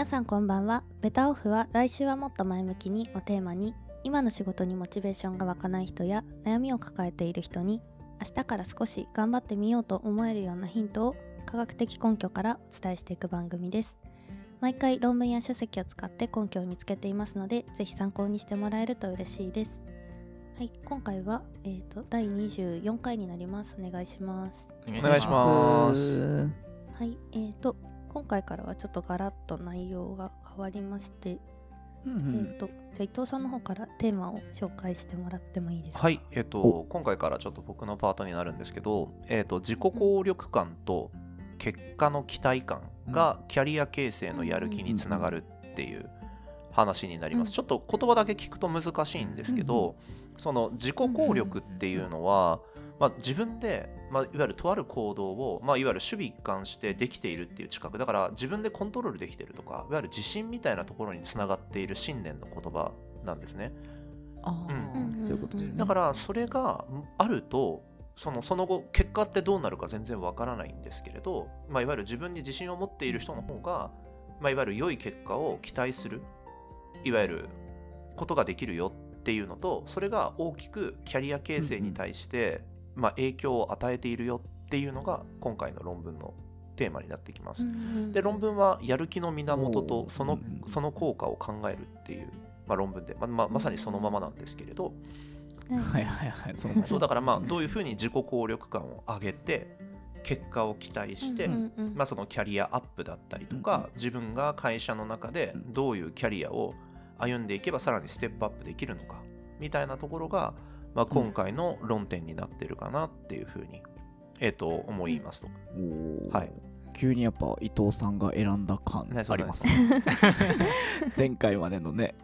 皆さんこんばんは。ベタオフは来週はもっと前向きにをテーマに今の仕事にモチベーションが湧かない人や悩みを抱えている人に明日から少し頑張ってみようと思えるようなヒントを科学的根拠からお伝えしていく番組です。毎回論文や書籍を使って根拠を見つけていますのでぜひ参考にしてもらえると嬉しいです。はい今回は、えーと、第24回になります。お願いします。お願いします。はいえーと今回からはちょっとガラッと内容が変わりまして、うんうん、えーと、じゃあ伊藤さんの方からテーマを紹介してもらってもいいですか？はい、えーと、今回からちょっと僕のパートになるんですけど、えーと、自己効力感と結果の期待感がキャリア形成のやる気につながるっていう話になります、うん、ちょっと言葉だけ聞くと難しいんですけど、うん、その自己効力っていうのは、まあ、自分で、まあ、いわゆるとある行動を、まあ、いわゆる守備一貫してできているっていう知覚。だから自分でコントロールできているとかいわゆる自信みたいなところにつながっている信念の言葉なんですね。あうん、そういうことですね。だからそれがあるとそのその後結果ってどうなるか全然わからないんですけれど、まあ、いわゆる自分に自信を持っている人の方が、まあ、いわゆる良い結果を期待するいわゆることができるよっていうのとそれが大きくキャリア形成に対してまあ、影響を与えているよっていうのが今回の論文のテーマになってきます。で論文はやる気の源とそのその効果を考えるっていう、まあ、論文で、まままさにそのままなんですけれど、はい。はいはいそうだからまあどういうふうに自己効力感を上げて結果を期待して、まあ、そのキャリアアップだったりとか、自分が会社の中でどういうキャリアを歩んでいけばさらにステップアップできるのかみたいなところがまあ、今回の論点になってるかなっていうふうに、えー、と思いますと。はい、急にやっぱ伊藤さんが選んだ感ありますね。前回までのね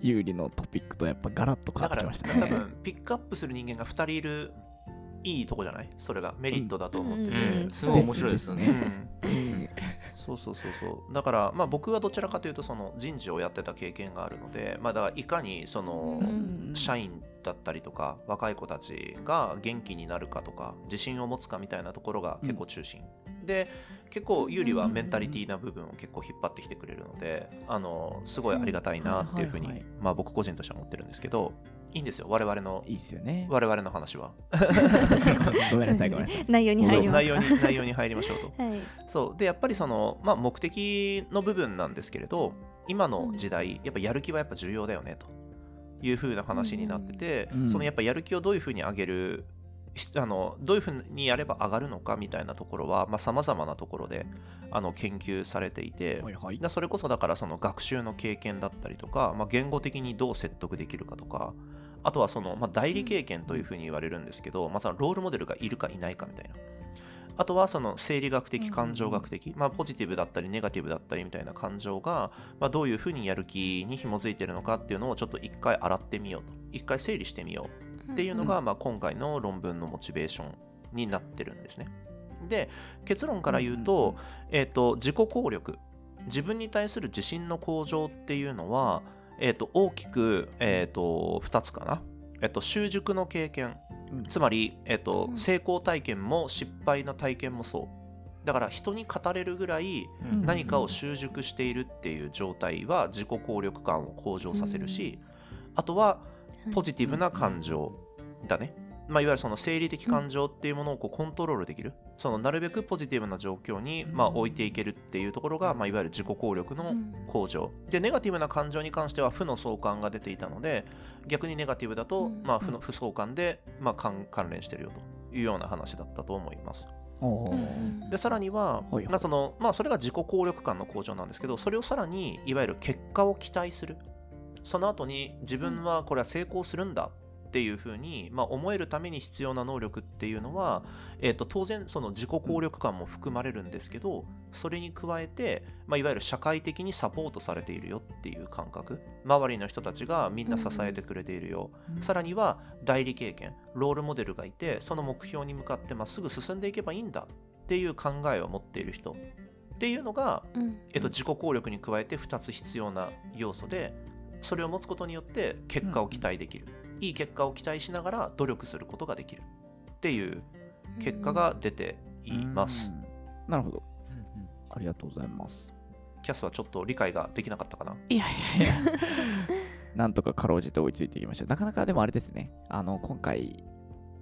有利のトピックとやっぱガラッと変わってきましたね。多分ピックアップする人間が2人いるいいとこじゃない？それが。メリットだと思ってて、うんうん、すごい面白いですね。そうそうそうそう。だからまあ僕はどちらかというとその人事をやってた経験があるのでまあだからいかにその社員だったりとか若い子たちが元気になるかとか自信を持つかみたいなところが結構中心、うん、で結構有利はメンタリティーな部分を結構引っ張ってきてくれるのであのすごいありがたいなっていうふうに、まあ僕個人としては思ってるんですけどいいんですよ。我々のいいですよね。我々の話は。ごめんなさいごめんなさい。内容に入り内容に内容に入りましょうと、はい、そう。でやっぱりその、まあ、目的の部分なんですけれど今の時代やっぱやる気はやっぱ重要だよねというふうな話になってて、うん、そのやっぱやる気をどういうふうに上げるあのどういうふうにやれば上がるのかみたいなところはさまざ、まなところであの研究されていて、はいはい、それこそだからその学習の経験だったりとか、まあ、言語的にどう説得できるかとかあとはその、まあ、代理経験というふうに言われるんですけど、まあ、そのロールモデルがいるかいないかみたいな。あとはその生理学的感情学的、まあ、ポジティブだったりネガティブだったりみたいな感情が、まあ、どういうふうにやる気に紐づいてるのかっていうのをちょっと一回洗ってみようと。一回整理してみようっていうのが、まあ、今回の論文のモチベーションになってるんですね。で結論から言うと,、えーと、自己効力。自分に対する自信の向上っていうのは、えーと、大きく、えーと、2つかな、えー、と習熟の経験。つまり、えっと、成功体験も失敗の体験もそう。だから人に語れるぐらい何かを習熟しているっていう状態は自己効力感を向上させるし、あとはポジティブな感情だね、まあ、いわゆるその生理的感情っていうものをこうコントロールできる、そのなるべくポジティブな状況にまあ置いていけるっていうところが、まあ、いわゆる自己効力の向上、でネガティブな感情に関しては負の相関が出ていたので逆にネガティブだと、まあ、負の負相関で、まあ、関連してるよというような話だったと思います。でさらには、はいはい、そのまあ、それが自己効力感の向上なんですけどそれをさらにいわゆる結果を期待するその後に自分はこれは成功するんだっていうふうに、まあ、思えるために必要な能力っていうのは、えー、と当然その自己効力感も含まれるんですけどそれに加えて、まあ、いわゆる社会的にサポートされているよっていう感覚。周りの人たちがみんな支えてくれているよ、うん、さらには代理経験。ロールモデルがいてその目標に向かってまっすぐ進んでいけばいいんだっていう考えを持っている人っていうのが、うん、えっと、自己効力に加えて2つ必要な要素でそれを持つことによって結果を期待できる、うんいい結果を期待しながら努力することができるっていう結果が出ています。なるほど、ありがとうございます。キャスはちょっと理解ができなかったかな？いやいやいや。なんとかかろうじて追いついていきました。なかなかでもあれですね。あの今回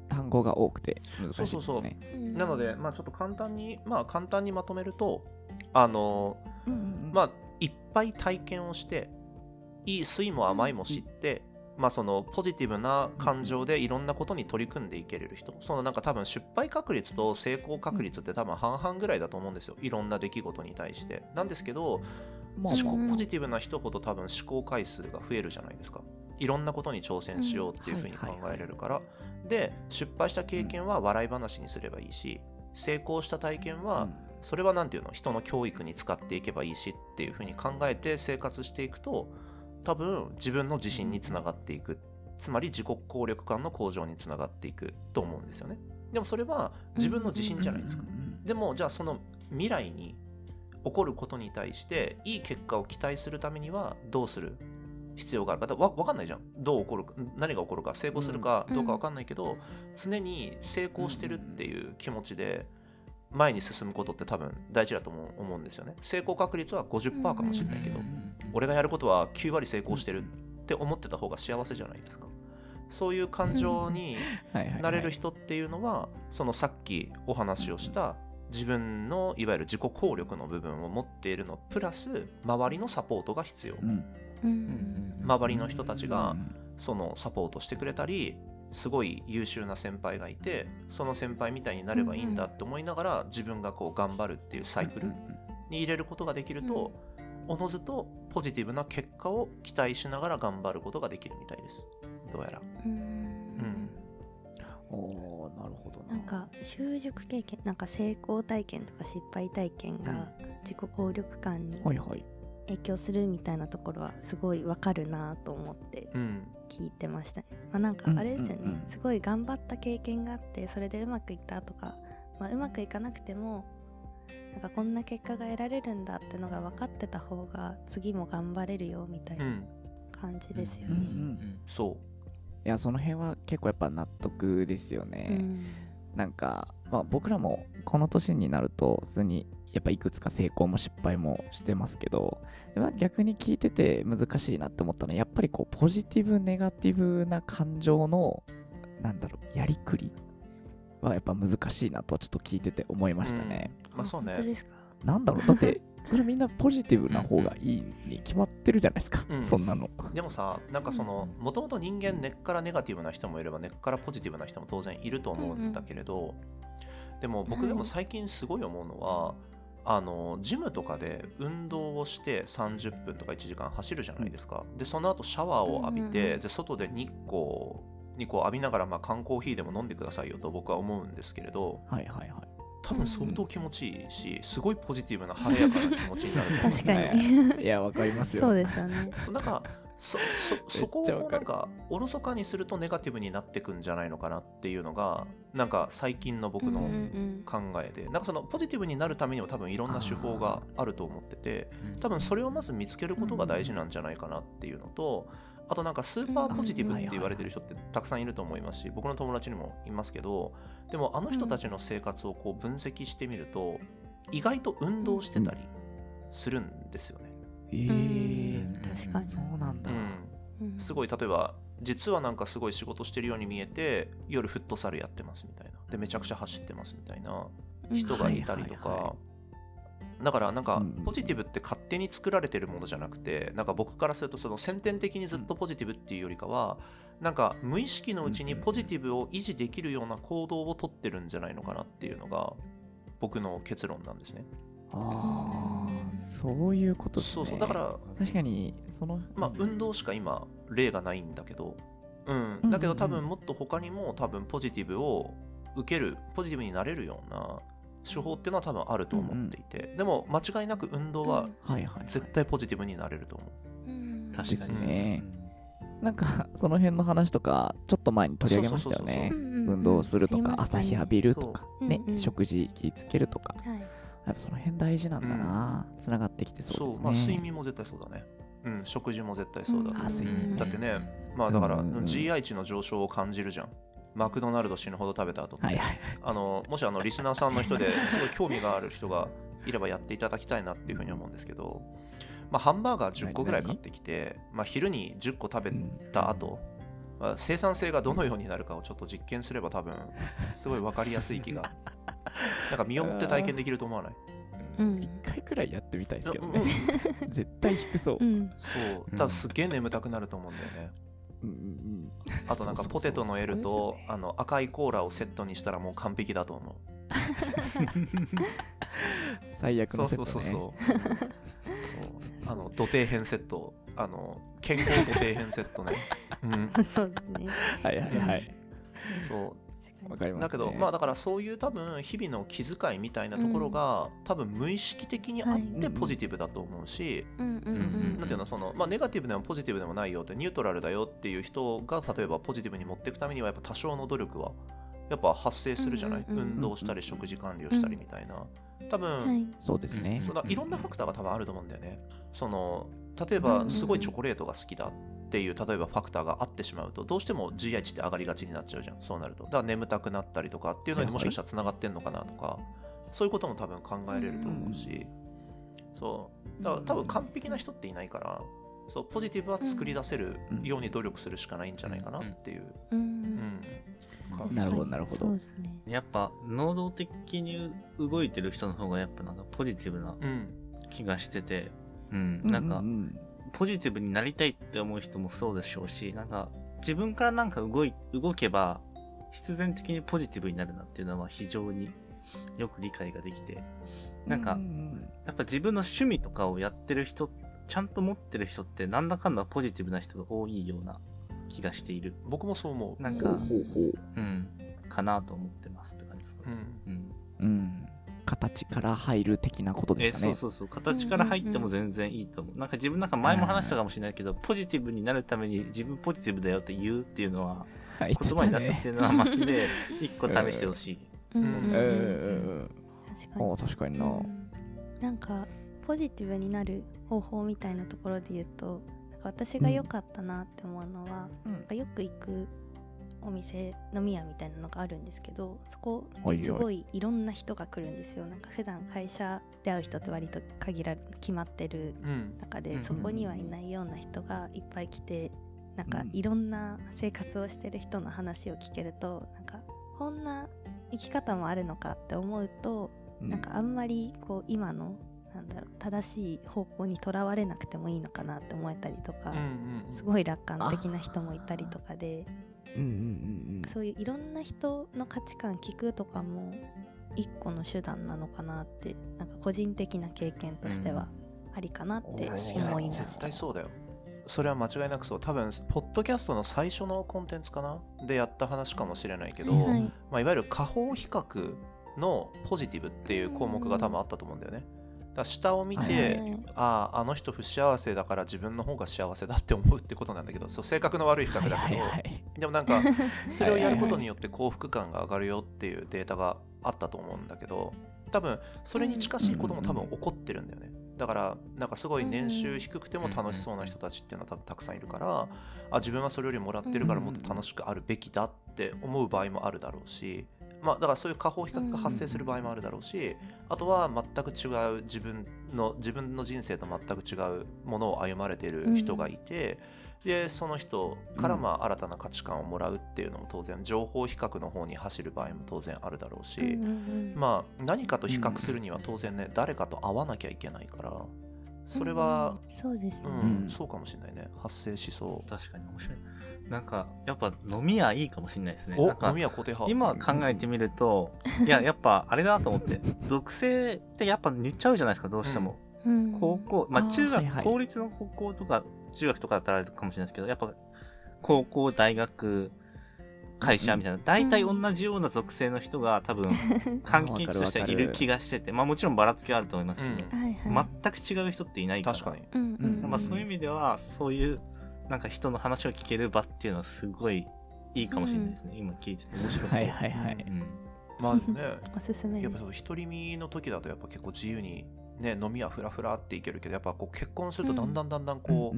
単語が多くて難しいですね。そうそうそう。なのでまあちょっと簡単にまあ簡単にまとめるとあの、うんうんうん、まあいっぱい体験をしていい酸いも甘いも知って、まあ、そのポジティブな感情でいろんなことに取り組んでいけれる人そのなんか多分失敗確率と成功確率って多分半々ぐらいだと思うんですよいろんな出来事に対してなんですけど思考ポジティブな人ほど多分思考回数が増えるじゃないですかいろんなことに挑戦しようっていうふうに考えれるから、で失敗した経験は笑い話にすればいいし成功した体験はそれは何て言うの人の教育に使っていけばいいしっていうふうに考えて生活していくと多分自分の自信につながっていく。つまり自己効力感の向上につながっていく。と思うんですよね。でもそれは自分の自信じゃないですか。でもじゃあその未来に起こることに対していい結果を期待するためにはどうする？必要があるか。わ分かんないじゃん。どう起こるか。何が起こるか。成功するかどうか分かんないけど、常に成功してるっていう気持ちで前に進むことって多分大事だと思うんですよね。成功確率は50%かもしれないけど、俺がやることは9割成功してるって思ってた方が幸せじゃないですか。そういう感情になれる人っていうのはそのさっきお話をした自分のいわゆる自己効力の部分を持っているのプラス周りのサポートが必要、うん、周りの人たちがそのサポートしてくれたりすごい優秀な先輩がいてその先輩みたいになればいいんだって思いながら自分がこう頑張るっていうサイクルに入れることができるとおのずとポジティブな結果を期待しながら頑張ることができるみたいです。どうやら。うん。おなるほどな。んか習熟経験なんか成功体験とか失敗体験が自己効力感に影響するみたいなところはすごいわかるなと思って聞いてましたね、まあ、なんかあれですよね、すごい頑張った経験があってそれでうまくいったとか、まあ、うまくいかなくてもなんかこんな結果が得られるんだってのが分かってた方が次も頑張れるよみたいな感じですよね。そう。いやその辺は結構やっぱ納得ですよね。うん、なんか、まあ、僕らもこの年になると普通にやっぱいくつか成功も失敗もしてますけどでも逆に聞いてて難しいなって思ったのはやっぱりこうポジティブネガティブな感情のなんだろうやりくりはやっぱ難しいなとちょっと聞いてて思いましたね。うん、まあそうね。なんだろう。だって それみんなポジティブな方がいいに決まってるじゃないですか、うん、そんなの。でもさなんかそのもともと人間根っからネガティブな人もいれば根っからポジティブな人も当然いると思うんだけれど、うんうん、でも僕でも最近すごい思うのは、あのジムとかで運動をして30分とか1時間走るじゃないですか、でその後シャワーを浴びて、で外で日光にこう浴びながら、まあ、缶コーヒーでも飲んでくださいよと僕は思うんですけれど、はいはいはい、多分相当気持ちいいし、すごいポジティブな晴れやかな気持ちになると思うんです確かに。いやわかりますよ。そうですよね。なんかそそそこをなんかおろそかにするとネガティブになってくんじゃないのかなっていうのがなんか最近の僕の考えで、なんかそのポジティブになるためにも多分いろんな手法があると思ってて多分それをまず見つけることが大事なんじゃないかなっていうのと、あとなんかスーパーポジティブって言われてる人ってたくさんいると思いますし僕の友達にもいますけどでもあの人たちの生活をこう分析してみると意外と運動してたりするんですよね。えー、確かに。そうなんだ、うん、すごい例えば実はなんかすごい仕事してるように見えて夜フットサルやってますみたいな。でめちゃくちゃ走ってますみたいな人がいたりとか、だからなんかポジティブって勝手に作られてるものじゃなくてなんか僕からするとその先天的にずっとポジティブっていうよりかはなんか無意識のうちにポジティブを維持できるような行動をとってるんじゃないのかなっていうのが僕の結論なんですね。ああそういうことですね。そうそうだから確かにそのまあ運動しか今例がないんだけどうん。だけど多分もっと他にも多分ポジティブを受けるポジティブになれるような手法っていうのは多分あると思っていて、うんうん、でも間違いなく運動は絶対ポジティブになれると思う、うん。確かに。ね、なんかその辺の話とかちょっと前に取り上げましたよね。運動するとか、朝日浴びるとか、ね、食事気つけるとか、はい。やっぱその辺大事なんだな、つ、な、がってきてそうですね。まあ、睡眠も絶対そうだね。うん、食事も絶対そうだと、う。ん、だってね、まあだから、GI 値の上昇を感じるじゃん。マクドナルド死ぬほど食べた後って、はいはい、あのもしあのリスナーさんの人ですごい興味がある人がいればやっていただきたいなっていうふうに思うんですけど、まあ、ハンバーガー10個ぐらい買ってきて、まあ、昼に10個食べた後、まあ、生産性がどのようになるかをちょっと実験すれば多分すごい分かりやすい気が なんか身をもって体験できると思わない？うん、1回くらいやってみたいですけどね、うん、絶対低そう、うん、そう。多分すっげえ眠たくなると思うんだよね、うんうんうん、あとなんかポテトの L とあの赤いコーラをセットにしたらもう完璧だと思う。最悪のセット、ね、そうそうそうそう。あの土底編セットあの健康土底編セットね、うん、そうですね。はいはいはい。そうわかります、ね、だけどまあだからそういう多分日々の気遣いみたいなところが、うん、多分無意識的にあってポジティブだと思うしなんていうのその、まあ、ネガティブでもポジティブでもないよってニュートラルだよっていう人が例えばポジティブに持っていくためにはやっぱ多少の努力はやっぱ発生するじゃない、運動したり食事管理をしたりみたいな、多分、はい、そうですね。そいろんなファクターが多分あると思うんだよね。その例えばすごいチョコレートが好きだ。っていう例えばファクターがあってしまうとどうしても GI 値って上がりがちになっちゃうじゃん。そうなると。だから眠たくなったりとかっていうのにもしかしたらつながってんのかなとかそういうことも多分考えれると思うし。そう。だから多分完璧な人っていないからそうポジティブは作り出せるように努力するしかないんじゃないかなっていう。うん、なるほどなるほど、ね、やっぱ能動的に動いてる人の方がやっぱなんかポジティブな気がしてて、うん、うん、なんかポジティブになりたいって思う人もそうでしょうし、なんか、自分からなんか動い、動けば、必然的にポジティブになるなっていうのは非常によく理解ができて、なんか、やっぱ自分の趣味とかをやってる人、ちゃんと持ってる人ってなんだかんだポジティブな人が多いような気がしている。僕もそう思う。なんか、うん、かなと思ってますって感じですか。うん。うん。うん形から入る的なことですかね。そうそうそう。形から入っても全然いいと思う。なんか自分なんか前も話したかもしれないけど、ポジティブになるために自分ポジティブだよって言うっていうのは、言葉に出すっていうのはマジで 一個試してほしい。うん。うん確かに。確かにな。なんか、ポジティブになる方法みたいなところで言うと、なんか私が良かったなって思うのは、うん、よく行くお店飲み屋みたいなのがあるんですけどそこすごいいろんな人が来るんですよ。なんか普段会社で会う人って割と限ら決まってる中で、うん、そこにはいないような人がいっぱい来てなんかいろんな生活をしてる人の話を聞けるとなんかこんな生き方もあるのかって思うと、うん、なんかあんまりこう今のなんだろう正しい方向にとらわれなくてもいいのかなって思えたりとか、うんうん、すごい楽観的な人もいたりとかでうんうんうん、そういういろんな人の価値観聞くとかも一個の手段なのかなってなんか個人的な経験としてはありかなって思いました、絶対そうだよ。それは間違いなくそう。多分ポッドキャストの最初のコンテンツかな？でやった話かもしれないけど、はいまあ、いわゆる下方比較のポジティブっていう項目が多分あったと思うんだよね、だ下を見て、あああの人不幸せだから自分の方が幸せだって思うってことなんだけどそう性格の悪い比較だけど、でもなんか それをやることによって幸福感が上がるよっていうデータがあったと思うんだけど多分それに近しいことも多分起こってるんだよね。だからなんかすごい年収低くても楽しそうな人たちっていうのは多分たくさんいるからあ自分はそれよりもらってるからもっと楽しくあるべきだって思う場合もあるだろうしまあ、だからそういう下方比較が発生する場合もあるだろうし、あとは全く違う自分の自分の人生と全く違うものを歩まれている人がいて、でその人からまあ新たな価値観をもらうっていうのも当然情報比較の方に走る場合も当然あるだろうし、まあ何かと比較するには当然ね誰かと会わなきゃいけないからそれは、うん、そうですね、うん、そうかもしれないね。発生しそう。確かに面白い。なんかやっぱ飲み屋いいかもしれないですね。なんか飲み屋固定派今考えてみると、いややっぱあれだと思って。属性ってやっぱ似ちゃうじゃないですかどうしても、うん、高校まあ中学、はいはい、公立の高校とか中学とかだったらあれかもしれないですけどやっぱ高校大学会社みたいな、大体同じような属性の人が多分、換気としてはいる気がしてて、まあもちろんばらつきはあると思いますけど、全く違う人っていないから。確かに。まあそういう意味では、そういう、なんか人の話を聞ける場っていうのはすごいいいかもしれないですね。今聞いてて面白い。はいはいはい。まあね、おすすめやっぱ独り身の時だとやっぱ結構自由にね飲みはフラフラっていけるけどやっぱこう結婚するとだんだんだんだんこう、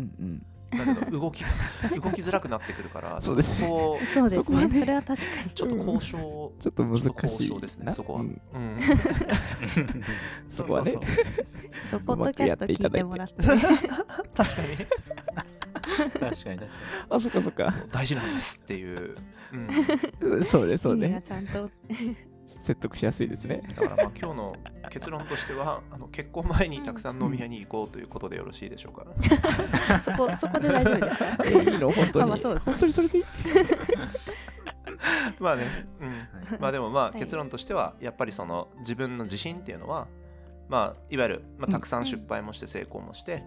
動き 動きづらくなってくるからそうですそうそうですね。それは確かに。ちょっと交渉、ちょっと難しい。交渉ですねそこは、うん。そこはね。ポッドキャスト聞いてもらって。確かに。確かに確かにあそっかそっか。大事なんですっていう、うん、そうねそうねちゃんと説得しやすいですね。だからまあ今日の結論としてはあの結婚前にたくさん飲み屋に行こうということでよろしいでしょうか、そこそこで大丈夫ですか？いいの？本当に、まあ、そうです本当にそれでいい？まあね、うん、まあでもまあ結論としてはやっぱりその自分の自信っていうのはまあいわゆる、まあ、たくさん失敗もして成功もして、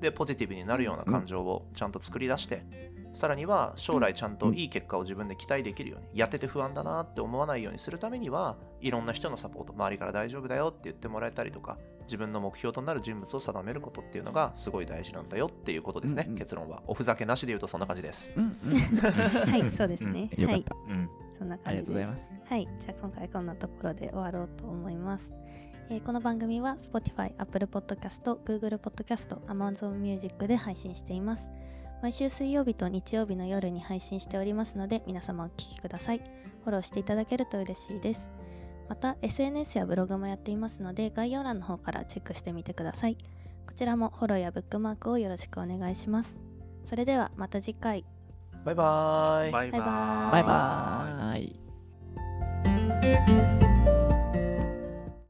でポジティブになるような感情をちゃんと作り出して、さらには将来ちゃんといい結果を自分で期待できるように、やってて不安だなって思わないようにするためにはいろんな人のサポート周りから大丈夫だよって言ってもらえたりとか自分の目標となる人物を定めることっていうのがすごい大事なんだよっていうことですね、うんうん、結論は。おふざけなしで言うとそんな感じです、うん。うん、はいそうですね、うん、はい、うん、そんな感じです。はい。じゃあ今回こんなところで終わろうと思います。えー、この番組は Spotify、Apple Podcast、Google Podcast、Amazon Music で配信しています。毎週水曜日と日曜日の夜に配信しておりますので皆様お聴きください。フォローしていただけると嬉しいです。また SNS やブログもやっていますので概要欄の方からチェックしてみてください。こちらもフォローやブックマークをよろしくお願いします。それではまた次回。バイバイ。バイバイ。バイバイ。